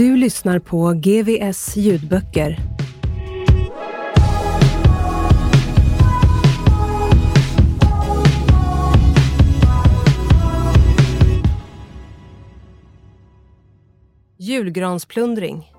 Du lyssnar på GVS ljudböcker. Julgransplundring.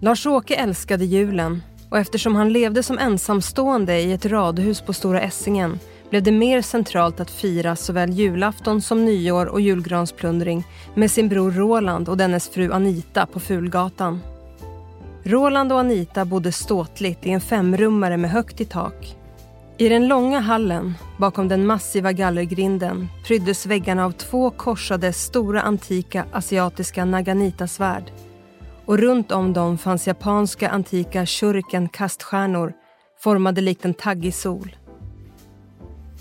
Lars-Åke älskade julen och eftersom han levde som ensamstående i ett radhus på Stora Essingen blev det mer centralt att fira såväl julafton som nyår och julgransplundring med sin bror Roland och dennes fru Anita på Fulgatan. Roland och Anita bodde ståtligt i en femrummare med högt i tak. I den långa hallen, bakom den massiva gallergrinden pryddes väggarna av två korsade stora antika asiatiska Naganita-svärd. Och runt om dem fanns japanska antika shuriken-kaststjärnor formade likt en taggig sol.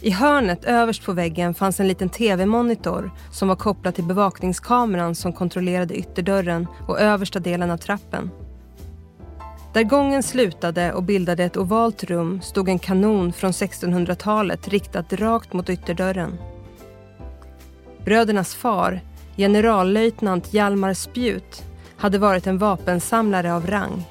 I hörnet överst på väggen fanns en liten tv-monitor som var kopplad till bevakningskameran som kontrollerade ytterdörren och översta delen av trappen. Där gången slutade och bildade ett ovalt rum stod en kanon från 1600-talet riktad rakt mot ytterdörren. Brödernas far, generallöjtnant Hjalmar Spjut, hade varit en vapensamlare av rang.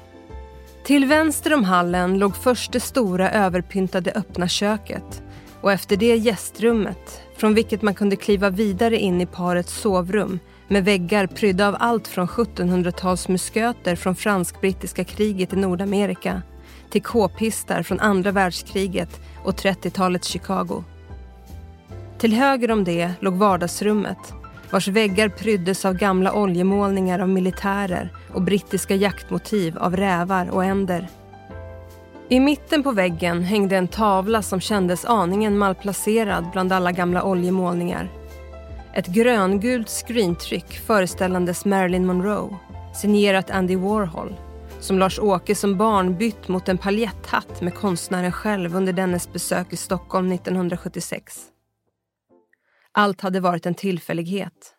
Till vänster om hallen låg först det stora överpyntade öppna köket och efter det gästrummet från vilket man kunde kliva vidare in i parets sovrum med väggar prydda av allt från 1700-talsmusköter från fransk-brittiska kriget i Nordamerika till k-pistar från andra världskriget och 30-talets Chicago. Till höger om det låg vardagsrummet vars väggar pryddes av gamla oljemålningar av militärer och brittiska jaktmotiv av rävar och änder. I mitten på väggen hängde en tavla som kändes aningen malplacerad bland alla gamla oljemålningar. Ett gröngult screentryck föreställandes Marilyn Monroe, signerat Andy Warhol, som Lars-Åke som barn bytt mot en paljetthatt med konstnären själv under dennes besök i Stockholm 1976. Allt hade varit en tillfällighet.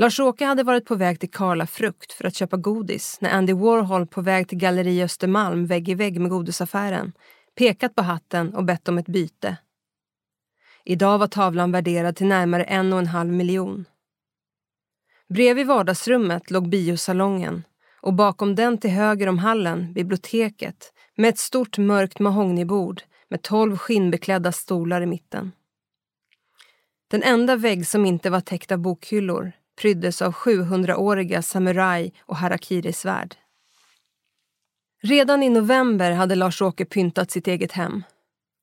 Lars-Åke hade varit på väg till Karla Frukt för att köpa godis när Andy Warhol på väg till Galleri Östermalm vägg i vägg med godisaffären pekat på hatten och bett om ett byte. Idag var tavlan värderad till närmare en och en halv miljon. Bredvid vardagsrummet låg biosalongen och bakom den till höger om hallen biblioteket med ett stort mörkt mahognybord med tolv skinnbeklädda stolar i mitten. Den enda vägg som inte var täckt av bokhyllor pryddes av 700-åriga samuraj och Harakirisvärd. Redan i november hade Lars-Åke pyntat sitt eget hem.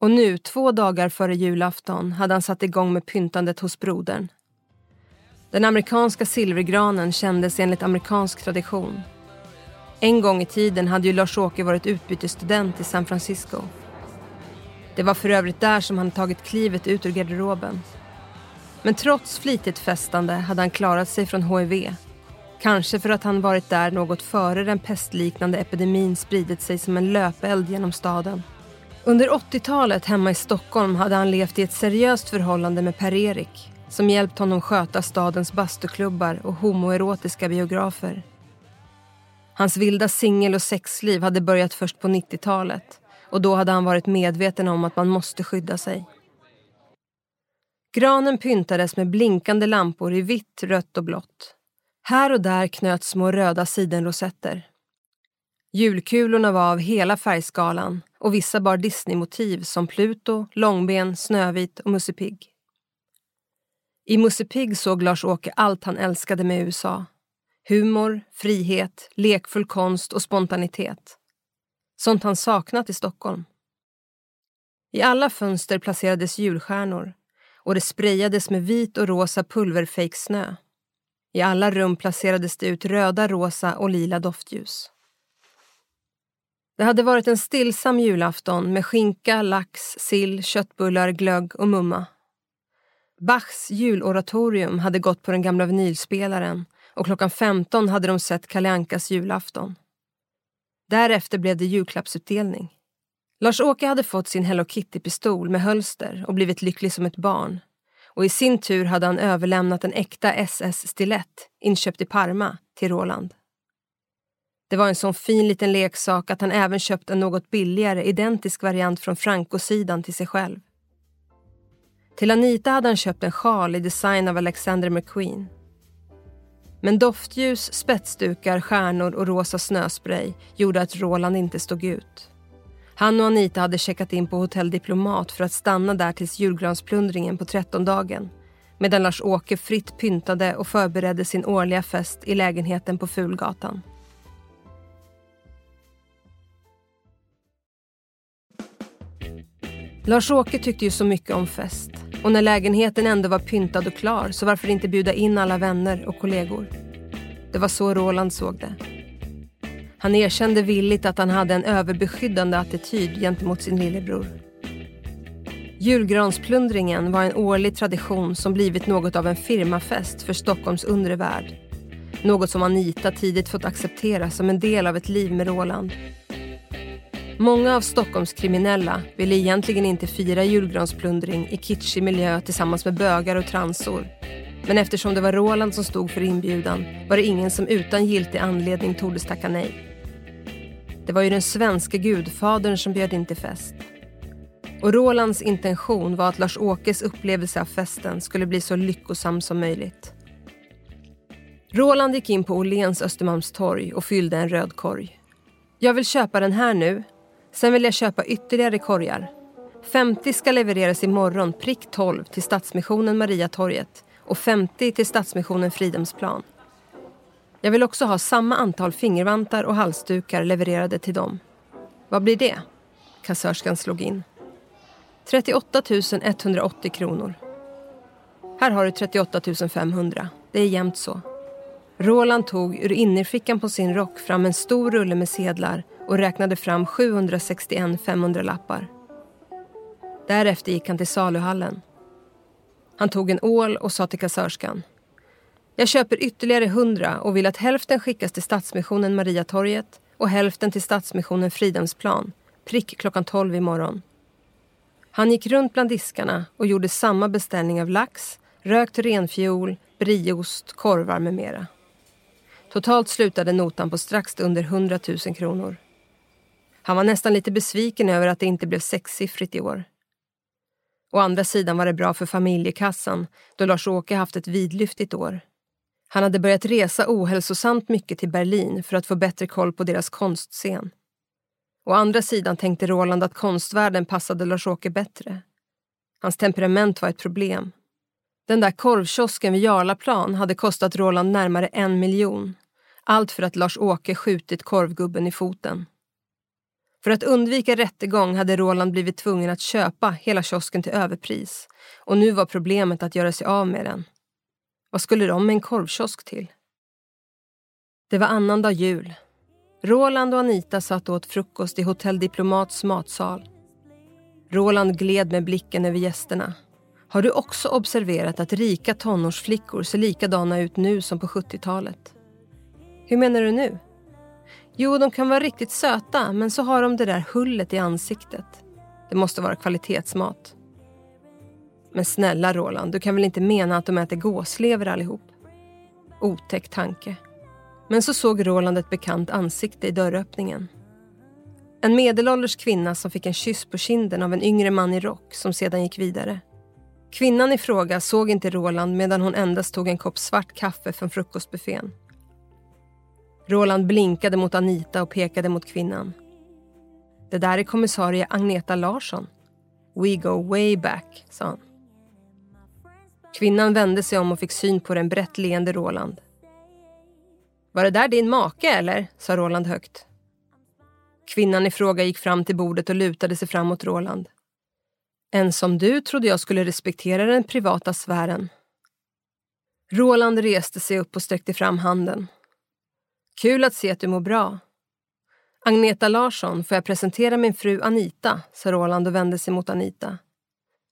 Och nu, två dagar före julafton, hade han satt igång med pyntandet hos brodern. Den amerikanska silvergranen kändes enligt amerikansk tradition. En gång i tiden hade ju Lars-Åke varit utbytesstudent i San Francisco. Det var för övrigt där som han tagit klivet ut ur garderoben. Men trots flitigt festande hade han klarat sig från HIV. Kanske för att han varit där något före den pestliknande epidemin spridit sig som en löpeld genom staden. Under 80-talet hemma i Stockholm hade han levt i ett seriöst förhållande med Per-Erik som hjälpt honom sköta stadens bastuklubbar och homoerotiska biografer. Hans vilda singel och sexliv hade börjat först på 90-talet och då hade han varit medveten om att man måste skydda sig. Granen pyntades med blinkande lampor i vitt, rött och blått. Här och där knöts små röda sidenrosetter. Julkulorna var av hela färgskalan och vissa bar Disney-motiv som Pluto, Långben, Snövit och Musse Pigg. I Musse Pigg såg Lars-Åke allt han älskade med USA. Humor, frihet, lekfull konst och spontanitet. Sånt han saknat i Stockholm. I alla fönster placerades julstjärnor och det sprayades med vit och rosa pulverfejksnö. I alla rum placerades det ut röda, rosa och lila doftljus. Det hade varit en stillsam julafton med skinka, lax, sill, köttbullar, glögg och mumma. Bachs juloratorium hade gått på den gamla vinylspelaren och klockan 15 hade de sett Kalle Ankas julafton. Därefter blev det julklappsutdelning. Lars-Åke hade fått sin Hello Kitty-pistol med hölster och blivit lycklig som ett barn. Och i sin tur hade han överlämnat en äkta SS-stilett inköpt i Parma till Roland. Det var en sån fin liten leksak att han även köpt en något billigare identisk variant från Franco-sidan till sig själv. Till Anita hade han köpt en sjal i design av Alexander McQueen. Men doftljus, spetsdukar, stjärnor och rosa snöspray gjorde att Roland inte stod ut. Han och Anita hade checkat in på hotell Diplomat för att stanna där tills julgransplundringen på trettondagen medan Lars-Åke fritt pyntade och förberedde sin årliga fest i lägenheten på Fulgatan. Lars-Åke tyckte ju så mycket om fest och när lägenheten ändå var pyntad och klar så varför inte bjuda in alla vänner och kollegor? Det var så Roland såg det. Han erkände villigt att han hade en överbeskyddande attityd gentemot sin lillebror. Julgransplundringen var en årlig tradition som blivit något av en firmafest för Stockholms undre värld. Något som Anita tidigt fått acceptera som en del av ett liv med Roland. Många av Stockholms kriminella ville egentligen inte fira julgransplundring i kitschig miljö tillsammans med bögar och transor. Men eftersom det var Roland som stod för inbjudan var det ingen som utan giltig anledning tordes tacka nej. Det var ju den svenska gudfadern som bjöd in till fest. Och Rolands intention var att Lars-Åkes upplevelse av festen skulle bli så lyckosam som möjligt. Roland gick in på Åhléns Östermalmstorg och fyllde en röd korg. Jag vill köpa den här nu. Sen vill jag köpa ytterligare korgar. 50 ska levereras imorgon prick 12 till Stadsmissionen Mariatorget och 50 till Stadsmissionen Fridhemsplan. Jag vill också ha samma antal fingervantar och halsdukar levererade till dem. Vad blir det? Kassörskan slog in. 38 180 kronor. Här har du 38 500. Det är jämnt så. Roland tog ur innerfickan på sin rock fram en stor rulle med sedlar och räknade fram 761 500-lappar. Därefter gick han till saluhallen. Han tog en ål och sa till kassörskan jag köper ytterligare hundra och vill att hälften skickas till Stadsmissionen Mariatorget och hälften till Stadsmissionen Fridhemsplan, prick klockan 12 imorgon. Han gick runt bland diskarna och gjorde samma beställning av lax, rökt renfjol, brieost, korvar med mera. Totalt slutade notan på strax under 100 000 kronor. Han var nästan lite besviken över att det inte blev sexsiffrigt i år. Å andra sidan var det bra för familjekassan då Lars-Åke haft ett vidlyftigt år. Han hade börjat resa ohälsosamt mycket till Berlin för att få bättre koll på deras konstscen. Å andra sidan tänkte Roland att konstvärlden passade Lars-Åke bättre. Hans temperament var ett problem. Den där korvkiosken vid Jarlaplan hade kostat Roland närmare en miljon. Allt för att Lars-Åke skjutit korvgubben i foten. För att undvika rättegång hade Roland blivit tvungen att köpa hela kiosken till överpris och nu var problemet att göra sig av med den. Vad skulle de med en korvkiosk till? Det var annandag jul. Roland och Anita satt och åt frukost i Hotell Diplomats matsal. Roland gled med blicken över gästerna. Har du också observerat att rika tonårsflickor ser likadana ut nu som på 70-talet? Hur menar du nu? Jo, de kan vara riktigt söta, men så har de det där hullet i ansiktet. Det måste vara kvalitetsmat. Men snälla Roland, du kan väl inte mena att de äter gåslever allihop? Otäck tanke. Men så såg Roland ett bekant ansikte i dörröppningen. En medelålders kvinna som fick en kyss på kinden av en yngre man i rock som sedan gick vidare. Kvinnan i fråga såg inte Roland medan hon endast tog en kopp svart kaffe från frukostbuffén. Roland blinkade mot Anita och pekade mot kvinnan. Det där är kommissarie Agneta Larsson. We go way back, sa han. Kvinnan vände sig om och fick syn på den brett leende Roland. Var det där din make eller? sa Roland högt. Kvinnan i fråga gick fram till bordet och lutade sig fram mot Roland. En som du trodde jag skulle respektera den privata sfären. Roland reste sig upp och sträckte fram handen. Kul att se att du mår bra. Agneta Larsson, får jag presentera min fru Anita, sa Roland och vände sig mot Anita.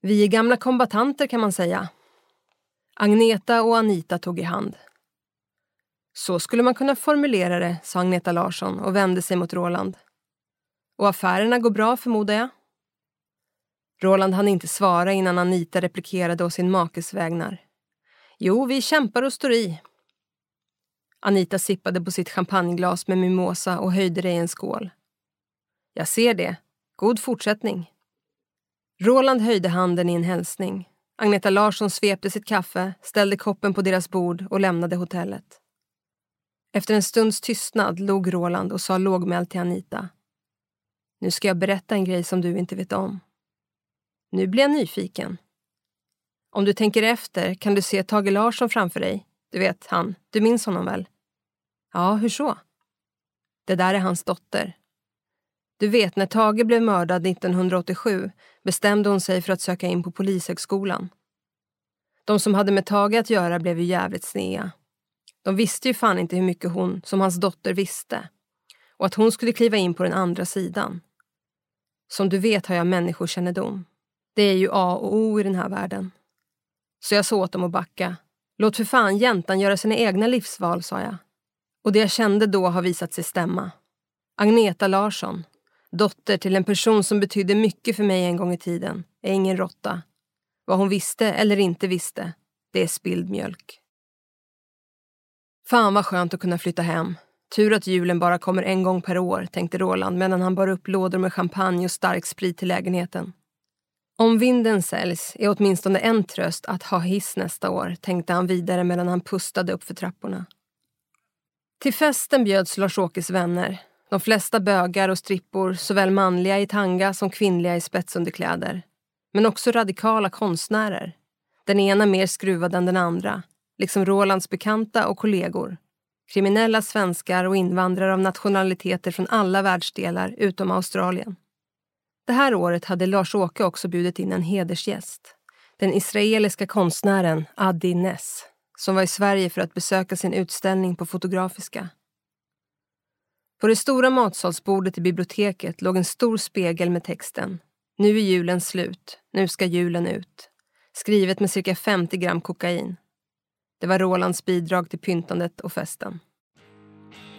Vi är gamla kombatanter kan man säga. Agneta och Anita tog i hand. Så skulle man kunna formulera det, sa Agneta Larsson och vände sig mot Roland. Och affärerna går bra förmodar jag? Roland hann inte svara innan Anita replikerade å sin makes vägnar. Jo, vi kämpar och står i. Anita sippade på sitt champagneglas med mimosa och höjde det i en skål. Jag ser det. God fortsättning. Roland höjde handen i en hälsning. Agneta Larsson svepte sitt kaffe, ställde koppen på deras bord och lämnade hotellet. Efter en stunds tystnad log Roland och sa lågmält till Anita. Nu ska jag berätta en grej som du inte vet om. Nu blir jag nyfiken. Om du tänker efter kan du se Tage Larsson framför dig. Du vet han, du minns honom väl? Ja, hur så? Det där är hans dotter. Du vet, när Tage blev mördad 1987 bestämde hon sig för att söka in på Polishögskolan. De som hade med Tage att göra blev ju jävligt snea. De visste ju fan inte hur mycket hon, som hans dotter, visste. Och att hon skulle kliva in på den andra sidan. Som du vet har jag människokännedom. Det är ju A och O i den här världen. Så jag sa åt dem att backa. Låt för fan jäntan göra sina egna livsval, sa jag. Och det jag kände då har visat sig stämma. Agneta Larsson, dotter till en person som betydde mycket för mig en gång i tiden, är ingen råtta. Vad hon visste eller inte visste, det är spilld mjölk. Fan vad skönt att kunna flytta hem. Tur att julen bara kommer en gång per år, tänkte Roland medan han bar upp lådor med champagne och stark sprit till lägenheten. Om vinden säljs är åtminstone en tröst att ha hiss nästa år, tänkte han vidare medan han pustade upp för trapporna. Till festen bjöds Lars-Åkes vänner. De flesta bögar och strippor, såväl manliga i tanga som kvinnliga i spetsunderkläder. Men också radikala konstnärer. Den ena mer skruvad än den andra, liksom Rolands bekanta och kollegor. Kriminella svenskar och invandrare av nationaliteter från alla världsdelar utom Australien. Det här året hade Lars-Åke också bjudit in en hedersgäst. Den israeliska konstnären Adi Ness som var i Sverige för att besöka sin utställning på Fotografiska. På det stora matsalsbordet i biblioteket låg en stor spegel med texten Nu är julen slut, nu ska julen ut. Skrivet med cirka 50 gram kokain. Det var Rolands bidrag till pyntandet och festen.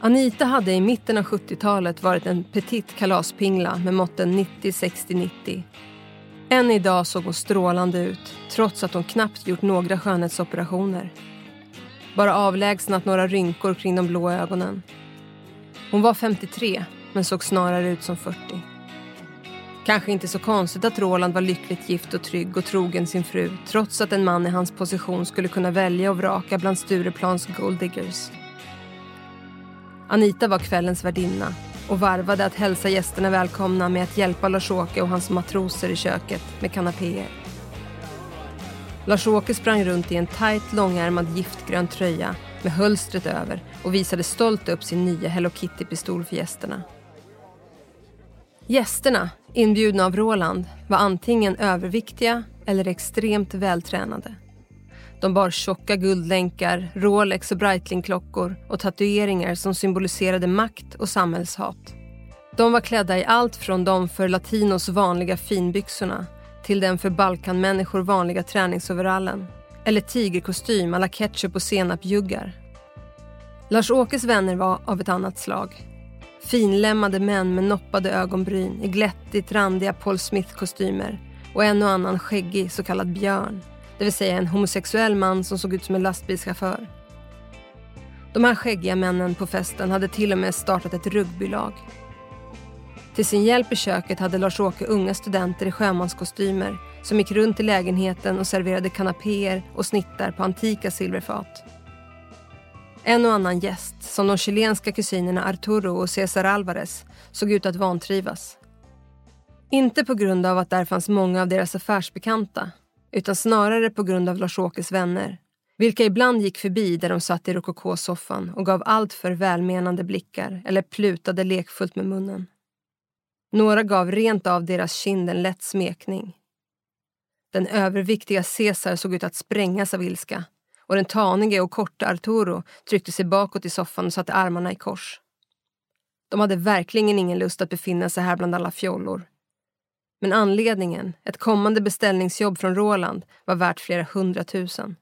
Anita hade i mitten av 70-talet varit en petit kalaspingla med måtten 90-60-90. Än idag såg hon strålande ut, trots att hon knappt gjort några skönhetsoperationer. Bara avlägsnat några rynkor kring de blå ögonen. Hon var 53, men såg snarare ut som 40. Kanske inte så konstigt att Roland var lyckligt gift och trygg och trogen sin fru trots att en man i hans position skulle kunna välja och vraka bland Stureplans golddiggers. Anita var kvällens värdinna och varvade att hälsa gästerna välkomna med att hjälpa Lars-Åke och hans matroser i köket med kanapéer. Lars-Åke sprang runt i en tajt långärmad giftgrön tröja med hölstret över och visade stolt upp sin nya Hello Kitty-pistol för gästerna. Gästerna, inbjudna av Roland, var antingen överviktiga eller extremt vältränade. De bar tjocka guldlänkar, Rolex och Breitling-klockor och tatueringar som symboliserade makt och samhällshat. De var klädda i allt från de för latinos vanliga finbyxorna till den för balkanmänniskor vanliga träningsoverallen eller tigerkostym alla ketchup och senapjuggar. Lars-Åkes vänner var av ett annat slag. Finlämmade män med noppade ögonbryn i glättigt randiga Paul Smith-kostymer och en och annan skäggig så kallad björn det vill säga en homosexuell man som såg ut som en lastbilschaufför. De här skäggiga männen på festen hade till och med startat ett rugbylag. Till sin hjälp i köket hade Lars-Åke unga studenter i sjömanskostymer som gick runt i lägenheten och serverade kanapéer och snittar på antika silverfat. En och annan gäst, som de chilenska kusinerna Arturo och Cesar Alvarez, såg ut att vantrivas. Inte på grund av att där fanns många av deras affärsbekanta utan snarare på grund av Lars-Åkes vänner vilka ibland gick förbi där de satt i rokokosoffan och gav allt för välmenande blickar eller plutade lekfullt med munnen. Några gav rent av deras kind en lätt smekning. Den överviktiga Caesar såg ut att sprängas av ilska och den tanige och korta Arturo tryckte sig bakåt i soffan och satte armarna i kors. De hade verkligen ingen lust att befinna sig här bland alla fjollor. Men anledningen, ett kommande beställningsjobb från Roland, var värt flera hundratusen.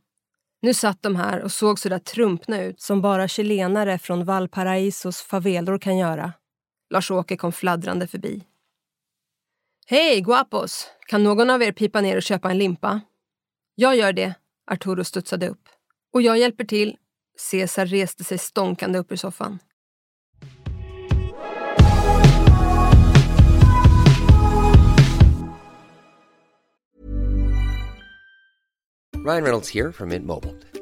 Nu satt de här och såg så där trumpna ut som bara chilenare från Valparaisos favelor kan göra. Lars-Åke kom fladdrande förbi. Hej, guapos! Kan någon av er pipa ner och köpa en limpa? Jag gör det, Arturo studsade upp. Och jag hjälper till. Cesar reste sig stånkande upp ur soffan. Ryan Reynolds här från Mint Mobile.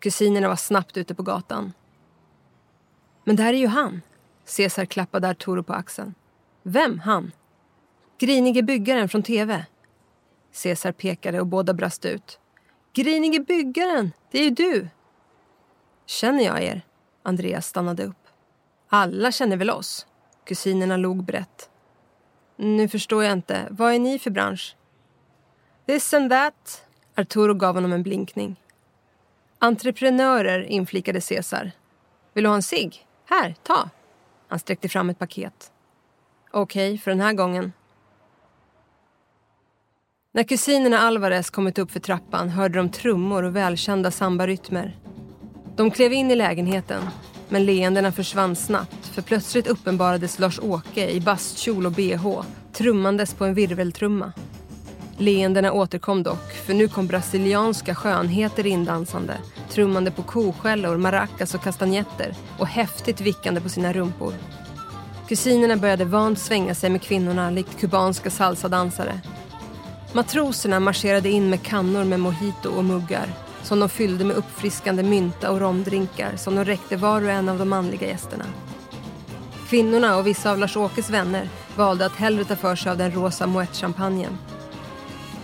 Kusinerna var snabbt ute på gatan. Men där är ju han. Cesar klappade Arturo på axeln. Vem han? Grinige byggaren från tv. Cesar pekade och båda brast ut. Grinige byggaren, det är ju du! Känner jag er? Andreas stannade upp. Alla känner väl oss? Kusinerna log brett. Nu förstår jag inte. Vad är ni för bransch? This and that. Arturo gav honom en blinkning. Entreprenörer, inflikade Cesar. Vill du ha en cigg? Här, ta. Han sträckte fram ett paket. Okej, okay, för den här gången. När kusinerna Alvarez kommit upp för trappan hörde de trummor och välkända sambarytmer. De klev in i lägenheten, men leendena försvann snabbt för plötsligt uppenbarades Lars-Åke i bastkjol och bh trummandes på en virveltrumma. Leendena återkom dock, för nu kom brasilianska skönheter indansande trummande på koskällor, maracas och kastanjetter och häftigt vickande på sina rumpor. Kusinerna började vant svänga sig med kvinnorna likt kubanska salsadansare. Matroserna marscherade in med kannor med mojito och muggar som de fyllde med uppfriskande mynta och romdrinkar som de räckte var och en av de manliga gästerna. Kvinnorna och vissa av Lars-Åkes vänner valde att hellre ta för sig av den rosa moët-champagnen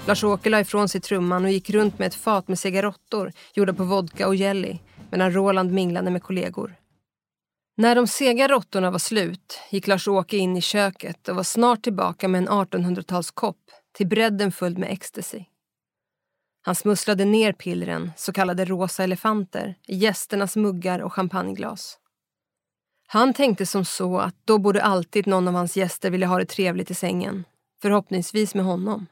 Lars-Åke la ifrån sig trumman och gick runt med ett fat med cigarottor gjorda på vodka och jelly medan Roland minglade med kollegor. När de sega råttorna var slut gick Lars-Åke in i köket och var snart tillbaka med en 1800-talskopp till bredden full med ecstasy. Han smusslade ner pillren, så kallade rosa elefanter, i gästernas muggar och champagneglas. Han tänkte som så att då borde alltid någon av hans gäster vilja ha det trevligt i sängen. Förhoppningsvis med honom.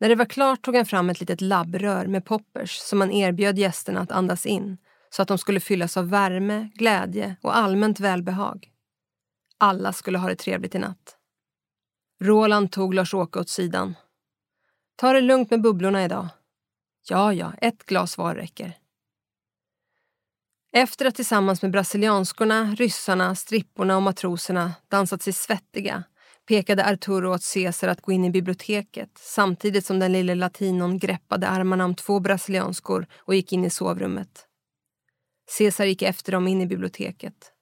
När det var klart tog han fram ett litet labbrör med poppers som han erbjöd gästerna att andas in så att de skulle fyllas av värme, glädje och allmänt välbehag. Alla skulle ha det trevligt i natt. Roland tog Lars-Åke åt sidan. Ta det lugnt med bubblorna idag. Ja, ja, ett glas var räcker. Efter att tillsammans med brasilianskorna, ryssarna, stripporna och matroserna dansat sig svettiga pekade Arturo åt Caesar att gå in i biblioteket samtidigt som den lille latinon greppade armarna om två brasilianskor och gick in i sovrummet. Caesar gick efter dem in i biblioteket.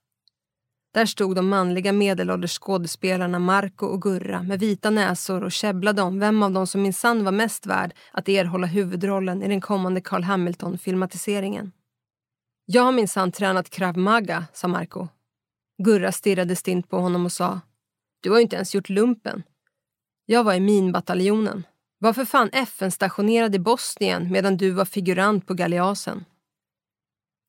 Där stod de manliga medelålders skådespelarna Marco och Gurra med vita näsor och käbblade om vem av dem som minsann var mest värd att erhålla huvudrollen i den kommande Carl Hamilton-filmatiseringen. Jag har minsann tränat krav maga, sa Marco. Gurra stirrade stint på honom och sa du har ju inte ens gjort lumpen. Jag var i minbataljonen. Varför fan FN-stationerad i Bosnien medan du var figurant på galeasen?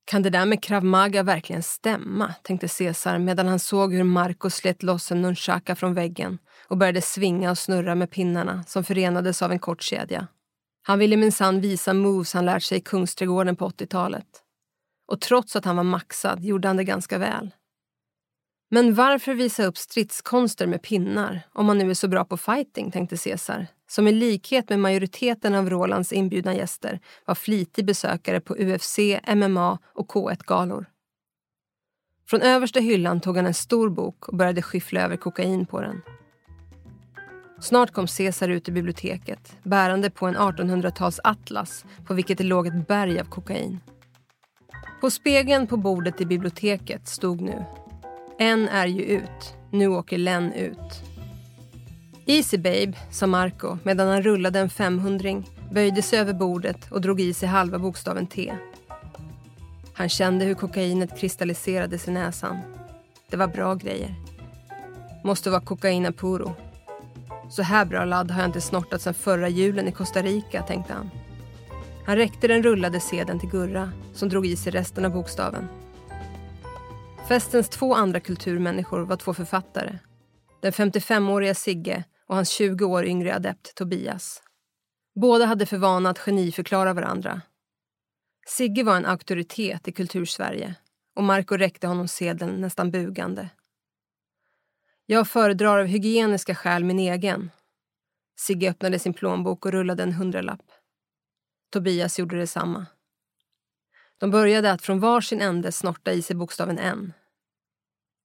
Kan det där med krav maga verkligen stämma, tänkte Cesar medan han såg hur Marco slet loss en nunchaka från väggen och började svinga och snurra med pinnarna som förenades av en kort kedja. Han ville minsann visa moves han lärt sig i Kungsträdgården på 80-talet. Och trots att han var maxad gjorde han det ganska väl. Men varför visa upp stridskonster med pinnar om man nu är så bra på fighting, tänkte Cesar, som i likhet med majoriteten av Rolands inbjudna gäster var flitig besökare på UFC, MMA och K1-galor. Från översta hyllan tog han en stor bok och började skyffla över kokain på den. Snart kom Cesar ut i biblioteket bärande på en 1800-tals atlas på vilket det låg ett berg av kokain. På spegeln på bordet i biblioteket stod nu en är ju ut, nu åker Len ut. Easy babe, sa Marco medan han rullade en 500 böjde sig över bordet och drog i sig halva bokstaven T. Han kände hur kokainet kristalliserades i näsan. Det var bra grejer. Måste vara kokaina puro. Så här bra ladd har jag inte snortat sedan förra julen i Costa Rica, tänkte han. Han räckte den rullade sedeln till Gurra som drog i sig resten av bokstaven. Festens två andra kulturmänniskor var två författare. Den 55-åriga Sigge och hans 20 år yngre adept Tobias. Båda hade för vana att geniförklara varandra. Sigge var en auktoritet i kultursverige och Marco räckte honom sedeln nästan bugande. Jag föredrar av hygieniska skäl min egen. Sigge öppnade sin plånbok och rullade en hundralapp. Tobias gjorde detsamma. De började att från var sin ände snorta i sig bokstaven N.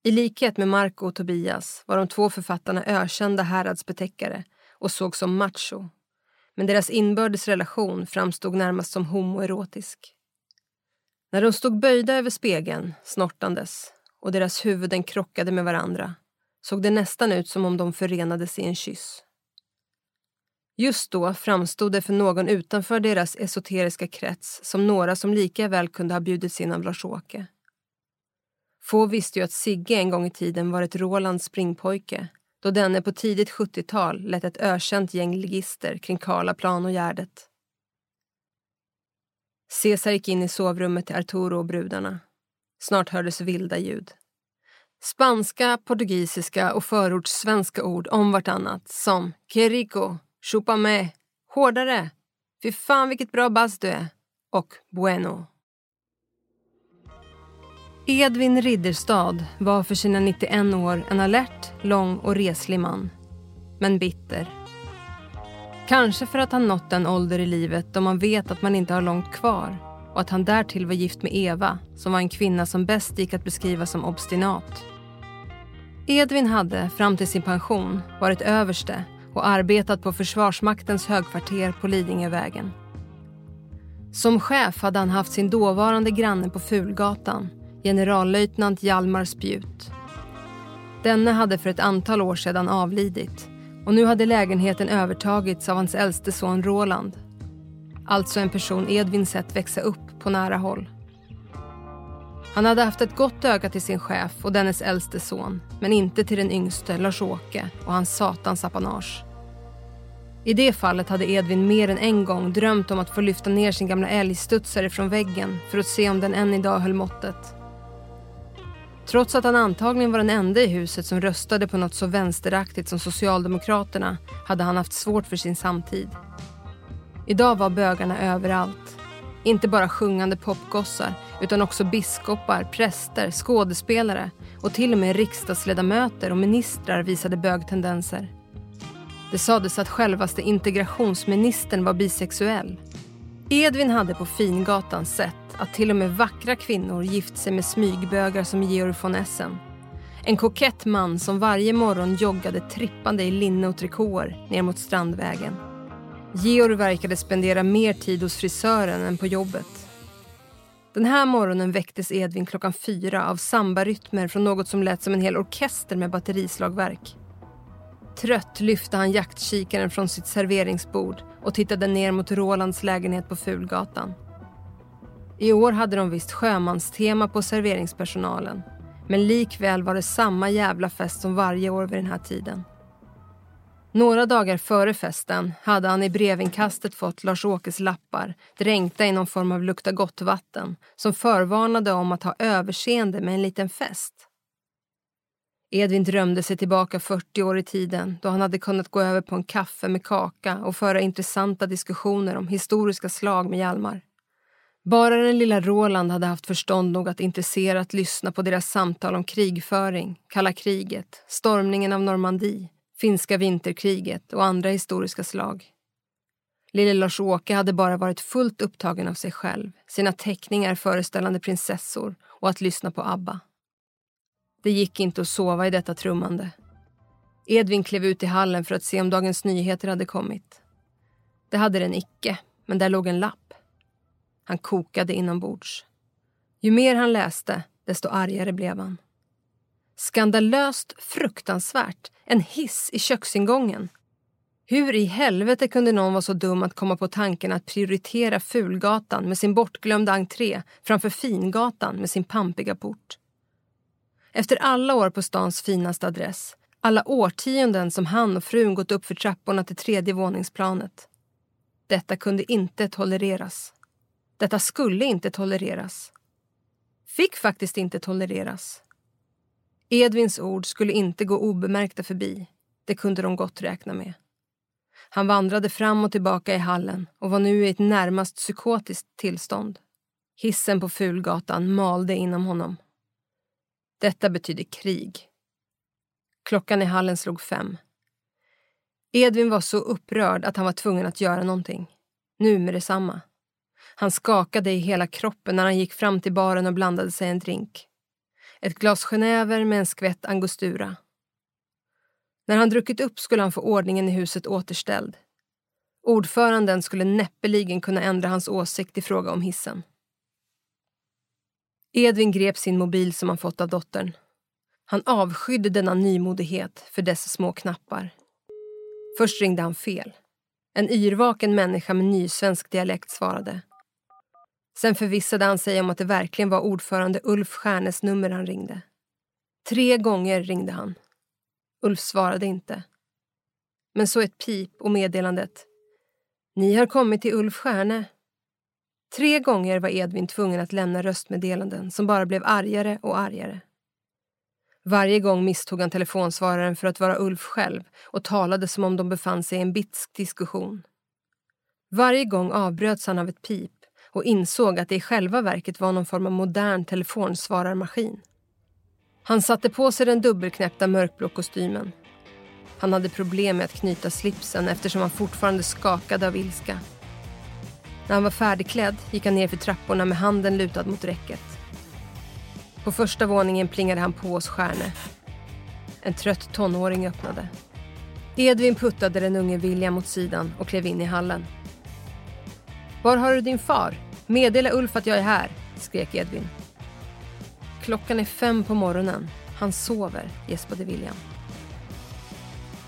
I likhet med Marco och Tobias var de två författarna ökända häradsbetäckare och sågs som macho. Men deras inbördes relation framstod närmast som homoerotisk. När de stod böjda över spegeln, snortandes, och deras huvuden krockade med varandra såg det nästan ut som om de förenades i en kyss. Just då framstod det för någon utanför deras esoteriska krets som några som lika väl kunde ha bjudits in av Lars-Åke. Få visste ju att Sigge en gång i tiden var ett Rolands springpojke då denne på tidigt 70-tal lett ett ökänt gäng ligister kring Karlaplan och Gärdet. Cesar gick in i sovrummet till Arturo och brudarna. Snart hördes vilda ljud. Spanska, portugisiska och förortssvenska ord om vartannat som que rico, chupa me, hårdare, fy fan vilket bra bass du är och bueno. Edvin Ridderstad var för sina 91 år en alert, lång och reslig man. Men bitter. Kanske för att han nått den ålder i livet då man vet att man inte har långt kvar och att han därtill var gift med Eva som var en kvinna som bäst gick att beskriva som obstinat. Edvin hade, fram till sin pension, varit överste och arbetat på Försvarsmaktens högkvarter på Lidingövägen. Som chef hade han haft sin dåvarande granne på Fulgatan generallöjtnant Hjalmar Spjut. Denne hade för ett antal år sedan avlidit och nu hade lägenheten övertagits av hans äldste son Roland. Alltså en person Edvin sett växa upp på nära håll. Han hade haft ett gott öga till sin chef och dennes äldste son men inte till den yngste, Lars-Åke, och hans satans apanage. I det fallet hade Edvin mer än en gång drömt om att få lyfta ner sin gamla älgstudsare från väggen för att se om den än idag höll måttet. Trots att han antagligen var den enda i huset som röstade på något så vänsteraktigt som Socialdemokraterna hade han haft svårt för sin samtid. Idag var bögarna överallt. Inte bara sjungande popgossar utan också biskopar, präster, skådespelare och till och med riksdagsledamöter och ministrar visade bögtendenser. Det sades att självaste integrationsministern var bisexuell. Edvin hade på Fingatan sett att till och med vackra kvinnor gift sig med smygbögar som Georg von Essen. En kokett man som varje morgon joggade trippande i linne och trikåer ner mot Strandvägen. Georg verkade spendera mer tid hos frisören än på jobbet. Den här morgonen väcktes Edvin klockan fyra av sambarytmer från något som lät som en hel orkester med batterislagverk. Trött lyfte han jaktkikaren från sitt serveringsbord och tittade ner mot Rolands lägenhet på Fulgatan. I år hade de visst sjömanstema på serveringspersonalen Men likväl var det samma jävla fest som varje år vid den här tiden. Några dagar före festen hade han i brevinkastet fått Lars-Åkes lappar dränkta i någon form av lukta gott-vatten som förvarnade om att ha överseende med en liten fest. Edvin drömde sig tillbaka 40 år i tiden då han hade kunnat gå över på en kaffe med kaka och föra intressanta diskussioner om historiska slag med Hjalmar. Bara den lilla Roland hade haft förstånd nog att intresserat lyssna på deras samtal om krigföring, kalla kriget, stormningen av Normandie, finska vinterkriget och andra historiska slag. Lille Lars-Åke hade bara varit fullt upptagen av sig själv, sina teckningar föreställande prinsessor och att lyssna på ABBA. Det gick inte att sova i detta trummande. Edvin klev ut i hallen för att se om Dagens Nyheter hade kommit. Det hade den icke, men där låg en lapp. Han kokade inombords. Ju mer han läste, desto argare blev han. Skandalöst fruktansvärt. En hiss i köksingången. Hur i helvete kunde någon vara så dum att komma på tanken att prioritera Fulgatan med sin bortglömda entré framför Fingatan med sin pampiga port? Efter alla år på stans finaste adress, alla årtionden som han och frun gått upp för trapporna till tredje våningsplanet. Detta kunde inte tolereras. Detta skulle inte tolereras. Fick faktiskt inte tolereras. Edvins ord skulle inte gå obemärkta förbi. Det kunde de gott räkna med. Han vandrade fram och tillbaka i hallen och var nu i ett närmast psykotiskt tillstånd. Hissen på Fulgatan malde inom honom. Detta betydde krig. Klockan i hallen slog fem. Edvin var så upprörd att han var tvungen att göra någonting. Nu med detsamma. Han skakade i hela kroppen när han gick fram till baren och blandade sig en drink. Ett glas genever med en skvätt angostura. När han druckit upp skulle han få ordningen i huset återställd. Ordföranden skulle näppeligen kunna ändra hans åsikt i fråga om hissen. Edvin grep sin mobil som han fått av dottern. Han avskydde denna nymodighet för dess små knappar. Först ringde han fel. En yrvaken människa med nysvensk dialekt svarade. Sen förvissade han sig om att det verkligen var ordförande Ulf Stjärnes nummer han ringde. Tre gånger ringde han. Ulf svarade inte. Men så ett pip och meddelandet. Ni har kommit till Ulf Stjärne. Tre gånger var Edvin tvungen att lämna röstmeddelanden som bara blev argare och argare. Varje gång misstog han telefonsvararen för att vara Ulf själv och talade som om de befann sig i en bitsk diskussion. Varje gång avbröts han av ett pip och insåg att det i själva verket var någon form av modern telefonsvararmaskin. Han satte på sig den dubbelknäppta mörkblå kostymen. Han hade problem med att knyta slipsen eftersom han fortfarande skakade av ilska. När han var färdigklädd gick han ner för trapporna med handen lutad mot räcket. På första våningen plingade han på hos Stjärne. En trött tonåring öppnade. Edvin puttade den unge William mot sidan och klev in i hallen. Var har du din far? Meddela Ulf att jag är här, skrek Edvin. Klockan är fem på morgonen. Han sover, gäspade William.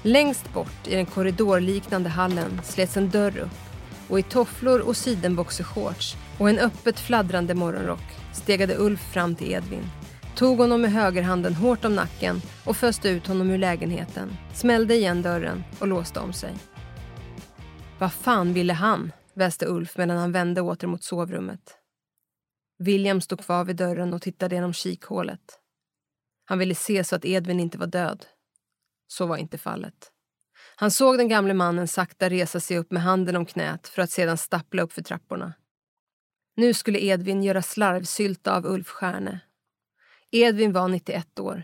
Längst bort i den korridorliknande hallen slets en dörr upp och i tofflor och sidenboxershorts och en öppet fladdrande morgonrock stegade Ulf fram till Edvin, tog honom med högerhanden hårt om nacken och föste ut honom ur lägenheten, smällde igen dörren och låste om sig. Vad fan ville han? Väste Ulf medan han vände åter mot sovrummet. William stod kvar vid dörren och tittade genom kikhålet. Han ville se så att Edvin inte var död. Så var inte fallet. Han såg den gamle mannen sakta resa sig upp med handen om knät för att sedan stappla upp för trapporna. Nu skulle Edvin göra slarvsylta av Ulf Stjärne. Edvin var 91 år.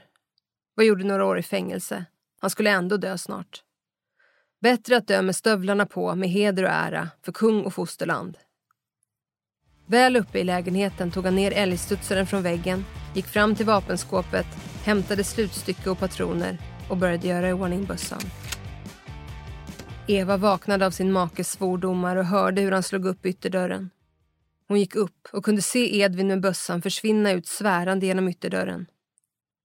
Vad gjorde några år i fängelse? Han skulle ändå dö snart. Bättre att dö med stövlarna på med heder och ära för kung och fosterland. Väl uppe i lägenheten tog han ner älgstudsaren från väggen, gick fram till vapenskåpet, hämtade slutstycke och patroner och började göra i ordning bössan. Eva vaknade av sin makes svordomar och hörde hur han slog upp ytterdörren. Hon gick upp och kunde se Edvin med bössan försvinna ut svärande genom ytterdörren.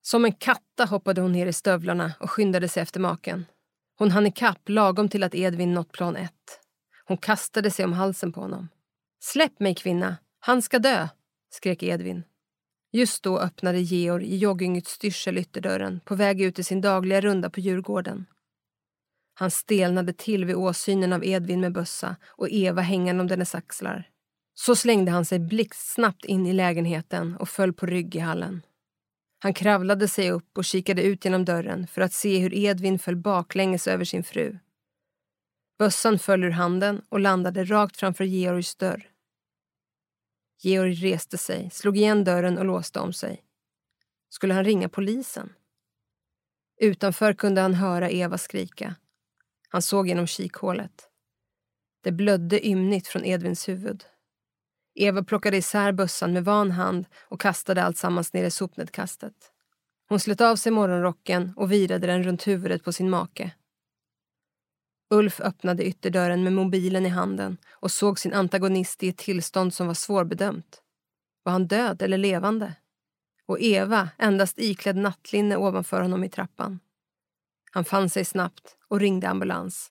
Som en katta hoppade hon ner i stövlarna och skyndade sig efter maken. Hon hann ikapp lagom till att Edvin nått plan ett. Hon kastade sig om halsen på honom. Släpp mig kvinna, han ska dö, skrek Edvin. Just då öppnade Georg i joggingutstyrsel ytterdörren på väg ut i sin dagliga runda på Djurgården. Han stelnade till vid åsynen av Edvin med bössa och Eva hängande om dennes axlar. Så slängde han sig blixtsnabbt in i lägenheten och föll på rygg i hallen. Han kravlade sig upp och kikade ut genom dörren för att se hur Edvin föll baklänges över sin fru. Bössan föll ur handen och landade rakt framför Georgs dörr. Georg reste sig, slog igen dörren och låste om sig. Skulle han ringa polisen? Utanför kunde han höra Eva skrika. Han såg genom kikhålet. Det blödde ymnigt från Edvins huvud. Eva plockade isär bössan med van hand och kastade alltsammans ner i sopnedkastet. Hon slöt av sig morgonrocken och virade den runt huvudet på sin make. Ulf öppnade ytterdörren med mobilen i handen och såg sin antagonist i ett tillstånd som var svårbedömt. Var han död eller levande? Och Eva endast iklädd nattlinne ovanför honom i trappan. Han fann sig snabbt och ringde ambulans.